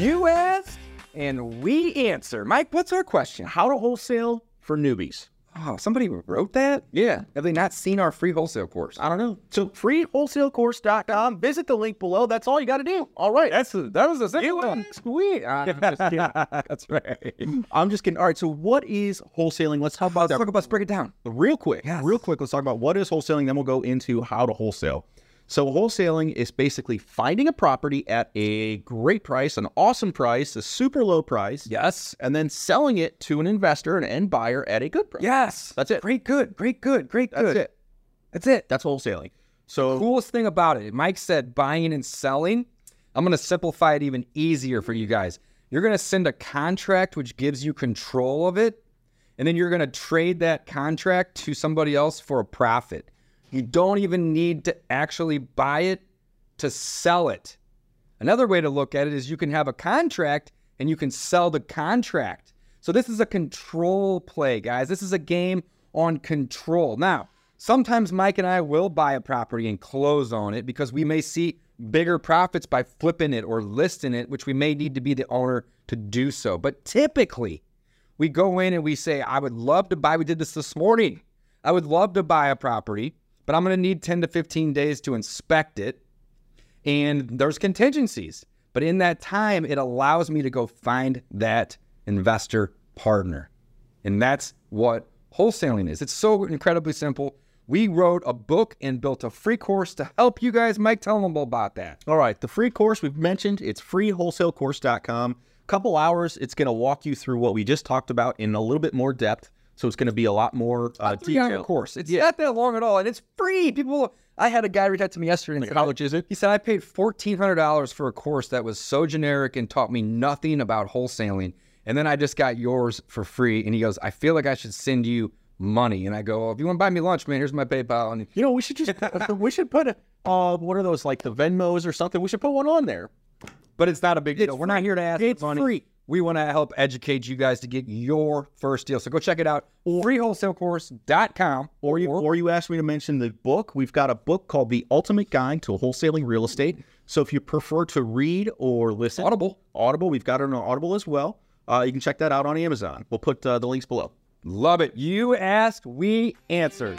You ask, and we answer. Mike, what's our question? How to wholesale for newbies. Oh, somebody wrote that? Yeah. Have they not seen our free wholesale course? I don't know. So freewholesalecourse.com. Visit the link below. That's all you got to do. All right. That's a, that was a simple one. ask, we. I'm just kidding. That's right. I'm just kidding. All right. So what is wholesaling? Let's talk about Let's that talk about let's break it down. real quick. Yes. Real quick. Let's talk about what is wholesaling. Then we'll go into how to wholesale. So wholesaling is basically finding a property at a great price, an awesome price, a super low price, Yes. and then selling it to an investor, an end buyer at a good price. Yes. That's it. Great, good, great, good, great, good. That's it. That's it. That's wholesaling. So the coolest thing about it, Mike said buying and selling. I'm going to simplify it even easier for you guys. You're going to send a contract which gives you control of it, and then you're going to trade that contract to somebody else for a profit. You don't even need to actually buy it to sell it. Another way to look at it is you can have a contract and you can sell the contract. So this is a control play, guys. This is a game on control. Now, sometimes Mike and I will buy a property and close on it because we may see bigger profits by flipping it or listing it, which we may need to be the owner to do so. But typically, we go in and we say, I would love to buy, we did this this morning. I would love to buy a property, but I'm going to need 10 to 15 days to inspect it and there's contingencies. But in that time, it allows me to go find that investor partner. And that's what wholesaling is. It's so incredibly simple. We wrote a book and built a free course to help you guys. Mike, tell them about that. All right, the free course we've mentioned, it's freewholesalecourse.com. Couple hours, it's going to walk you through what we just talked about in a little bit more depth. So it's going to be a lot more uh, A three-hour detailed. course. It's not that long at all, and it's free. People, I had a guy reach out to me yesterday and Like, said, how much is it? He said I paid fourteen hundred dollars for a course that was so generic and taught me nothing about wholesaling, and then I just got yours for free. And he goes, I feel like I should send you money. And I go, well, if you want to buy me lunch, man, here's my PayPal. And You know, we should just we should put a uh, what are those like the Venmos or something? We should put one on there. but it's not a big deal. We're not here to ask It's for money. free. We want to help educate you guys to get your first deal. So go check it out. Freewholesalecourse.com. Or you or you asked me to mention the book. We've got a book called The Ultimate Guide to Wholesaling Real Estate. So if you prefer to read or listen, Audible. Audible, we've got it on Audible as well. Uh, you can check that out on Amazon. We'll put uh, the links below. Love it. You asked, we answered.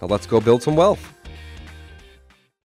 Now let's go build some wealth.